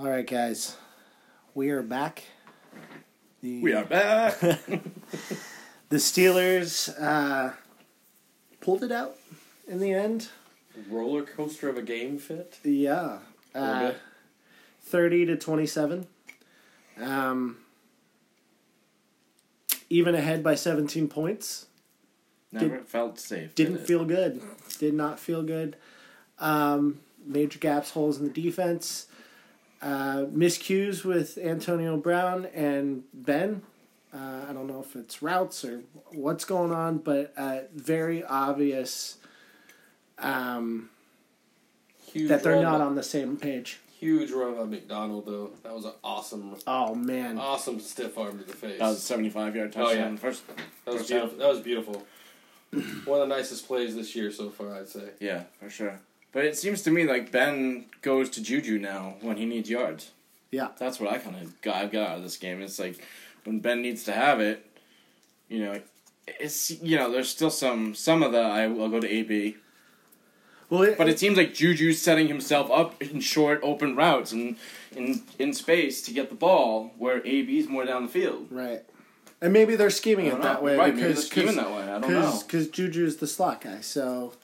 All right, guys, we are back. The, We are back. the Steelers uh, pulled it out in the end. Roller coaster of a game fit. Yeah, uh, thirty to twenty-seven. Um, even ahead by seventeen points. Never felt safe. Didn't did feel good. Did not feel good. Um, major gaps, holes in the defense. Uh, miscues with Antonio Brown and Ben. Uh, I don't know if it's routes or what's going on, but uh, very obvious um, Huge that they're not by- on the same page. Huge run by McDonald though. That was an awesome, Oh man, awesome stiff arm to the face. That was a 75 yard Oh, touchdown. yeah. First, That was first beautiful. That was beautiful. One of the nicest plays this year so far, I'd say. Yeah, for sure. But it seems to me like Ben goes to Juju now when he needs yards. yeah, That's what I kind of got, I've got out of this game. It's like when Ben needs to have it, you know, it's you know there's still some some of the I will go to AB, well, it, but it seems like Juju's setting himself up in short open routes and in in space to get the ball where AB's more down the field. right, and maybe they're scheming it don't that way right? Maybe because they're scheming that way. I don't know. because Juju's the slot guy, so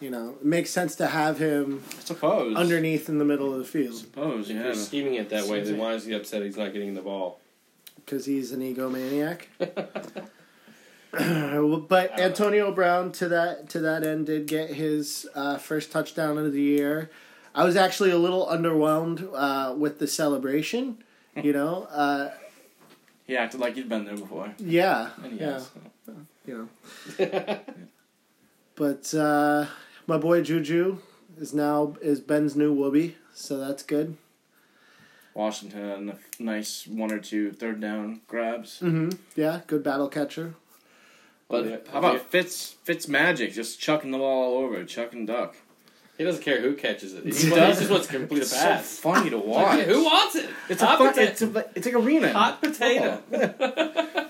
you know it makes sense to have him I suppose underneath in the middle of the field Suppose If yeah. you're scheming it that way, then why is he upset he's not getting the ball? because he's an egomaniac. but Antonio Brown to that to that end did get his uh, first touchdown of the year. I was actually a little underwhelmed uh, with the celebration. You know, uh, He acted like he'd been there before. yeah, And he yeah, has. you know. But uh, my boy Juju is now is Ben's new whoopee, so that's good. Washington, a nice one or two third down grabs. Mm-hmm. Yeah, good battle catcher. But Yeah. how about Fitz Fitz Magic just chucking the ball all over, chuck and duck? He doesn't care who catches it. He, He he does. just wants to complete It's a so pass. funny to watch. yeah, who wants it? It's a hot, fun, pota- it's a it's like arena. hot potato.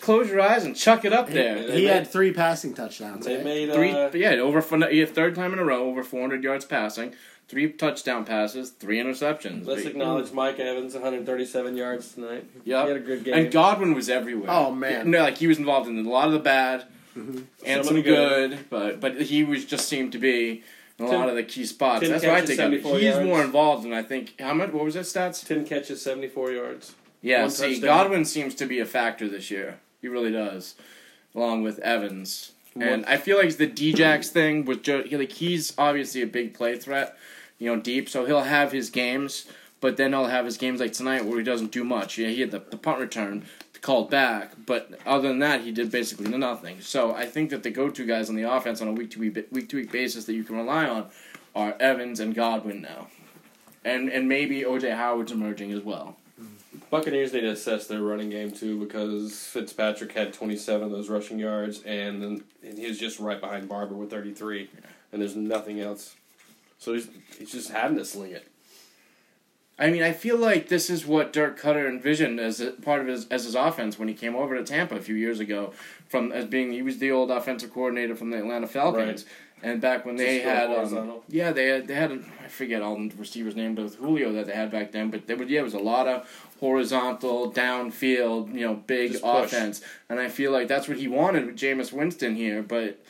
Close your eyes and chuck it up there. They he made- had three passing touchdowns. they eh? made Three, uh, yeah, over for third time in a row, over 400 yards passing, three touchdown passes, three interceptions. Let's Big- acknowledge Mike Evans, 137 yards tonight. Yeah, He had a good game. And Godwin was everywhere. Oh, man. no, like he was involved in a lot of the bad Some and of some good, good. but but he was just seemed to be in a Ten- lot of the key spots. ten That's what I catches, think. Of it. 74 He's yards. more involved, and I think how much? What was that stats? 10 catches, 74 yards. Yeah, One see, touchdown. Godwin seems to be a factor this year. He really does, along with Evans. And I feel like the Djax thing with Joe, like he's obviously a big play threat, you know, deep. So he'll have his games, but then he'll have his games like tonight where he doesn't do much. Yeah, he had the, the punt return called back, but other than that, he did basically nothing. So I think that the go-to guys on the offense on a week to week week to week basis that you can rely on are Evans and Godwin now, and and maybe OJ Howard's emerging as well. Buccaneers need to assess their running game too because Fitzpatrick had 27 of those rushing yards, and then and he was just right behind Barber with 33, and there's nothing else. So he's he's just having to sling it. I mean, I feel like this is what Dirk Koetter envisioned as a part of his as his offense when he came over to Tampa a few years ago, from as being he was the old offensive coordinator from the Atlanta Falcons, and back when they had um, yeah they had they had I forget all the receivers named with Julio that they had back then, but there was yeah it was a lot of horizontal downfield you know big Just push. offense, and I feel like that's what he wanted with Jameis Winston here, but.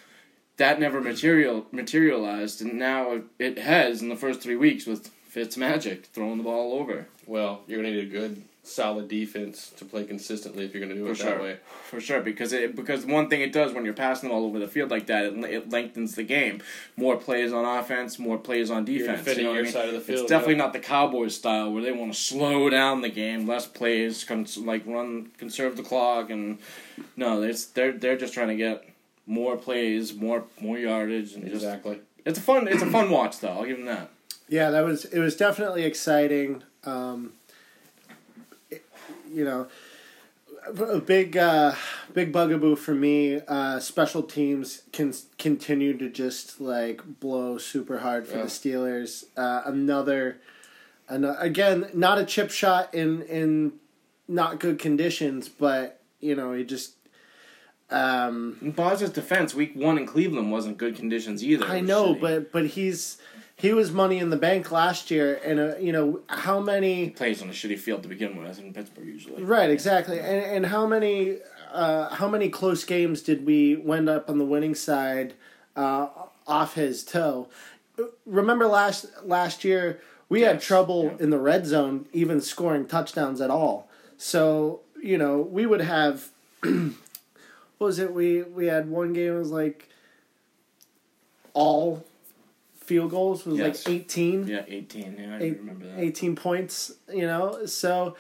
That never material materialized, and now it has in the first three weeks with Fitz Magic throwing the ball over. Well, you're gonna need a good, solid defense to play consistently if you're gonna do For it sure. that way. For sure, because it because one thing it does when you're passing the ball over the field like that, it, it lengthens the game. More plays on offense, more plays on defense. defending you know what your I mean? side of the field, It's definitely yeah. not the Cowboys style where they want to slow down the game, less plays, cons- like run, conserve the clock, and no, it's they're they're just trying to get more plays, more more yardage, and just Exactly. it's a fun it's a fun watch though. I'll give them that. Yeah, that was it. Was definitely exciting. Um, it- you know, a big uh, big bugaboo for me. Uh, special teams can continue to just like blow super hard for Yeah. the Steelers. Uh, another, another, again, not a chip shot in in not good conditions, but you know, he just. Um, In Boz's defense, week one in Cleveland wasn't good conditions either. I know, but but he's he was money in the bank last year, and uh, you know how many Plays on a shitty field to begin with in Pittsburgh usually. Right, exactly. And and how many uh, how many close games did we wind up on the winning side uh, off his toe? Remember last last year we had trouble yeah. in the red zone even scoring touchdowns at all. So, you know, we would have what was it? We we had one game it was like all field goals was Yes. like 18 Yeah, eighteen. Yeah, I Eight- remember that. 18 points, you know. So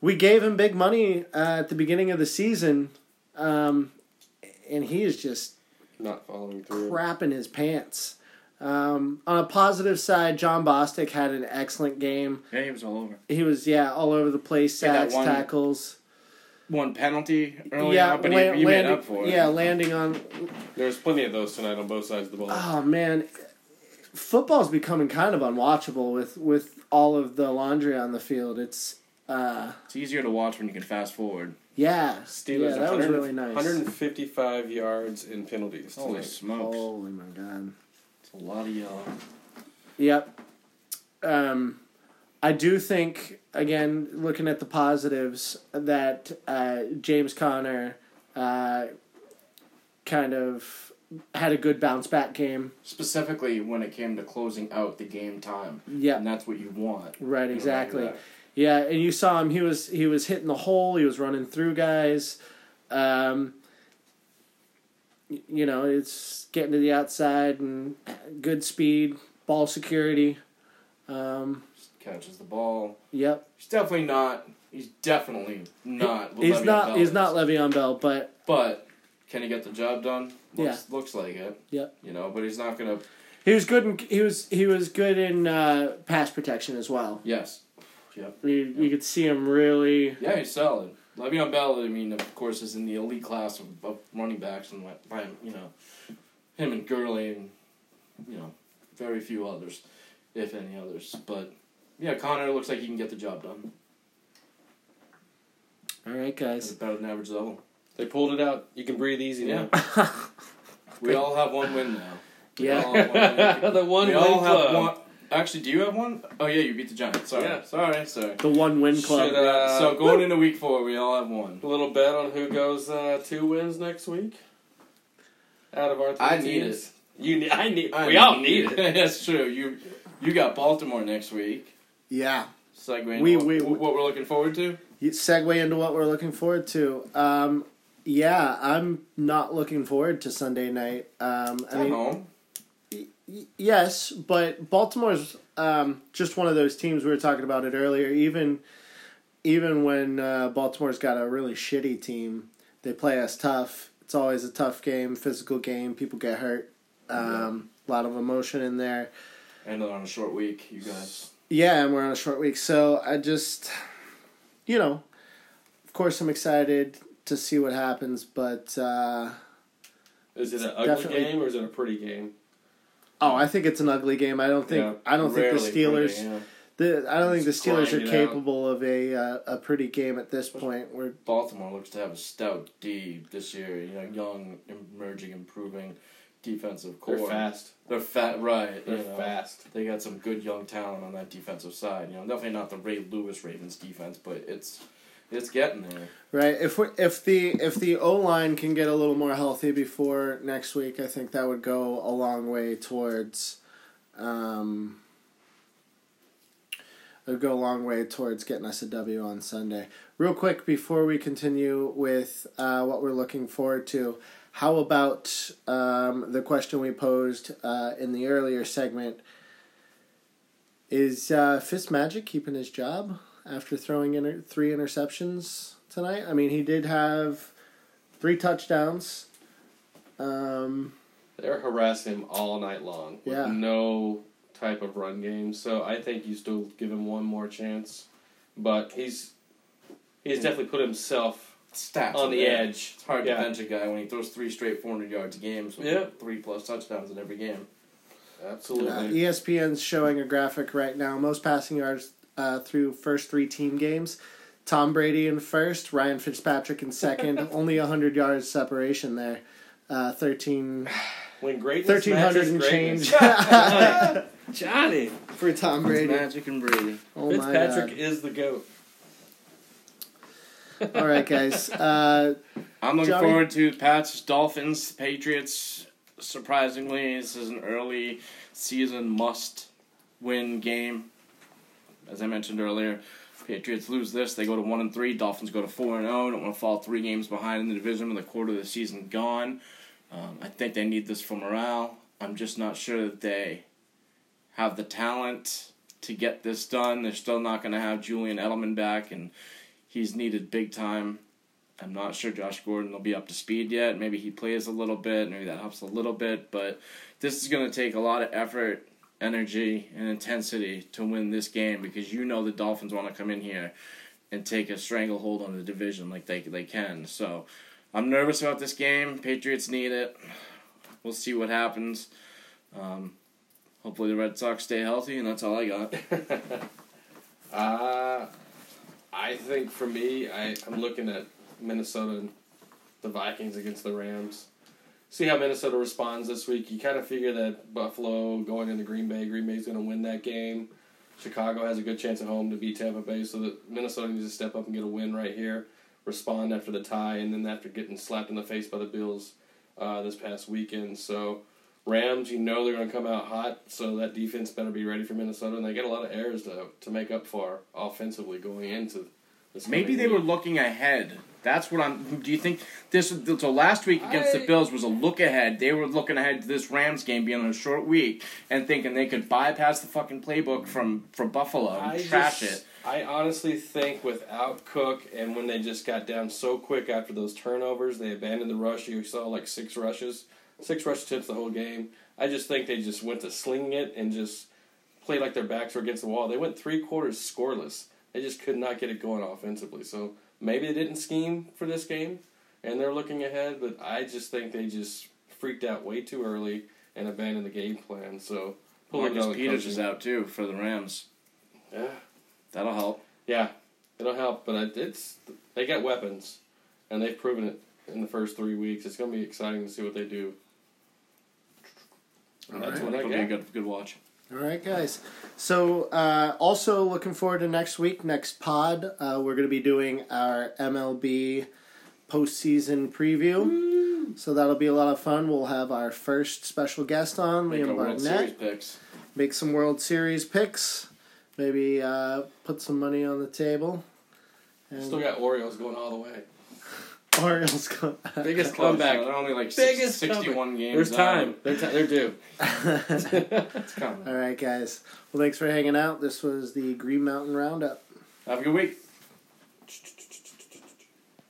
we gave him big money uh, at the beginning of the season, um, and he is just Not following through. crapping his pants. Um, on a positive side, Jon Bostic had an excellent game. Yeah, he was all over. He was yeah all over the place, Yeah, sacks, one- tackles. One penalty early yeah, on, but la- he, he made up for it. yeah, landing on. There's plenty of those tonight on both sides of the ball. Oh man, football's becoming kind of unwatchable with with all of the laundry on the field. It's uh, It's easier to watch when you can fast forward. yeah, Steelers yeah, that was really nice. 155 yards in penalties. Holy tonight. smokes! Holy my god. It's a lot of yellow. Yep. Um, I do think again, looking at the positives, that uh, James Conner uh, kind of had a good bounce back game. Specifically when it came to closing out the game time, Yeah. and that's what you want. Right. Exactly. Yeah, and you saw him. He was he was hitting the hole. He was running through guys. Um, you know, it's getting to the outside and good speed, ball security. Um, Catches the ball. yep. He's definitely not. He's definitely not. He's Le'Veon not. Bell He's is. not Le'Veon Bell, but But can he get the job done? Looks, Looks like it. Yep. You know, but he's not gonna. he was good. In, he was he was good in uh, pass protection as well. Yes. Yep. You, you could see him really. Yeah, he's solid. Le'Veon Bell, I mean, of course, is in the elite class of, of running backs, and by you know, him and Gurley, and you know, very few others, if any others. But yeah, Conner looks like he can get the job done. All right, At guys. about an average level. They pulled it out. You can breathe easy Yeah. now. We all have one win now. We Yeah. all have one win. the one we win all have club. one. Actually, do you have one? Oh yeah, you beat the Giants. Sorry, Yeah. sorry, sorry. The one win club. Should, uh, so going into week four, we all have one. A little bet on who goes uh, two wins next week. Out of our three I need teams. You need. I need. I we all need it. That's true. You you got Baltimore next week. yeah. Segue into We- what, we- what we're looking forward to. You segue into what we're looking forward to. Um, yeah, I'm not looking forward to Sunday night. Um, I at mean, home. y- yes, but Baltimore's um, just one of those teams we were talking about it earlier. Even even when uh, Baltimore's got a really shitty team, they play us tough. It's always a tough game, physical game. People get hurt. Um, A lot of emotion in there. And on a short week, you guys. Yeah, and we're on a short week, so I just, you know, of course I'm excited to see what happens, but uh, Is it an ugly Definitely. game or is it a pretty game? oh, I think it's an ugly game. I don't think Yeah, I don't think the Steelers. pretty, yeah. The, I don't think the Steelers are grind it out. capable of a uh, a pretty game at this point. We're Baltimore looks to have a stout D this year. You know, young, emerging, improving defensive core. They're fast. They're fat, right? They're you know. fast. They got some good young talent on that defensive side. You know, definitely not the Ray Lewis Ravens defense, but it's it's getting there. right. If we if the if the O line can get a little more healthy before next week, I think that would go a long way towards. Um, it would go a long way towards getting us a W on Sunday. Real quick before we continue with uh, what we're looking forward to, how about um, the question we posed uh, in the earlier segment? Is uh, Fitz Magic keeping his job after throwing in three interceptions tonight? I mean, he did have three touchdowns. Um, They're harassing him all night long with Yeah. no type of run game. So I think you still give him one more chance. But he's he's definitely put himself Stats on the there. edge. It's hard Yeah. to bench a guy when he throws three straight 400 yards games with Yeah. three plus touchdowns in every game. Absolutely. Uh, ESPN's showing a graphic right now. Most passing yards uh, through first three team games. Tom Brady in first, Ryan Fitzpatrick in second. only 100 yards separation there. Uh, 13, when greatness 1300 and greatness. change. Johnny. for Tom Brady. Magic and Brady. Oh my Fitzpatrick god! is the goat. All right, guys. Uh, I'm looking Johnny? forward to Pats, Dolphins, Patriots. Surprisingly, this is an early season must win game. As I mentioned earlier, Patriots lose this, they go to one and three. Dolphins go to four and zero. Don't want to fall three games behind in the division with a quarter of the season gone. Um, I think they need this for morale. I'm just not sure that they have the talent to get this done. They're still not going to have Julian Edelman back, and he's needed big time. I'm not sure Josh Gordon will be up to speed yet. Maybe he plays a little bit. Maybe that helps a little bit. But this is going to take a lot of effort, energy, and intensity to win this game because you know the Dolphins want to come in here and take a stranglehold on the division like they they can. So I'm nervous about this game. Patriots need it. We'll see what happens. Um, hopefully the Red Sox stay healthy, and that's all I got. Uh, I think for me, I, I'm looking at Minnesota and the Vikings against the Rams. See how Minnesota responds this week. You kind of figure that Buffalo going into Green Bay, Green Bay's going to win that game. Chicago has a good chance at home to beat Tampa Bay, so that Minnesota needs to step up and get a win right here. Respond after the tie, and then after getting slapped in the face by the Bills uh, this past weekend. So Rams, you know they're going to come out hot, so that defense better be ready for Minnesota, and they get a lot of errors to to make up for offensively going into Maybe they were looking ahead. That's what I'm. Do you think this? So last week against I- the Bills was a look ahead. They were looking ahead to this Rams game being on a short week and thinking they could bypass the fucking playbook from from Buffalo and I trash just- it. I honestly think without Cook and when they just got down so quick after those turnovers, they abandoned the rush. You saw like six rushes, six rush attempts the whole game. I just think they just went to slinging it and just played like their backs were against the wall. They went three quarters scoreless. They just could not get it going offensively. So maybe they didn't scheme for this game and they're looking ahead, but I just think they just freaked out way too early and abandoned the game plan. So Marcus Peters is out too for the Rams. Yeah. That'll help. Yeah, it'll help, but it's they got weapons, and they've proven it in the first three weeks. It's gonna be exciting to see what they do. All That's right. what I It'll be a good good watch. All right, guys. So, uh, also looking forward to next week, next pod. Uh, we're going to be doing our MLB postseason preview. So that'll be a lot of fun. We'll have our first special guest on, Make Liam World Series Barnett. picks. Make some World Series picks. Maybe uh, put some money on the table. And Still got Orioles going all the way. Orioles go. Biggest comeback. They're only like Biggest six, 61 games. There's out. time. They're, ti- they're due. It's coming. All right, guys. Well, thanks for hanging out. This was the Green Mountain Roundup. Have a good week.